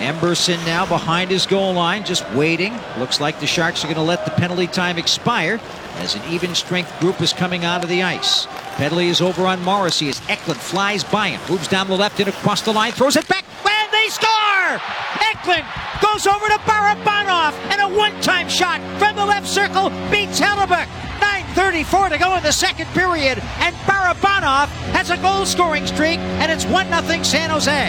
Emberson now behind his goal line, just waiting. Looks like the Sharks are going to let the penalty time expire as an even strength group is coming out of the ice. Pedley is over on Morrissey as Eklund flies by him, moves down the left and across the line, throws it back, and they score! Eklund goes over to Barabanov, and a one-time shot from the left circle beats Hellebuyck. 9.34 to go in the second period, and Barabanov has a goal-scoring streak, and it's 1-0 San Jose.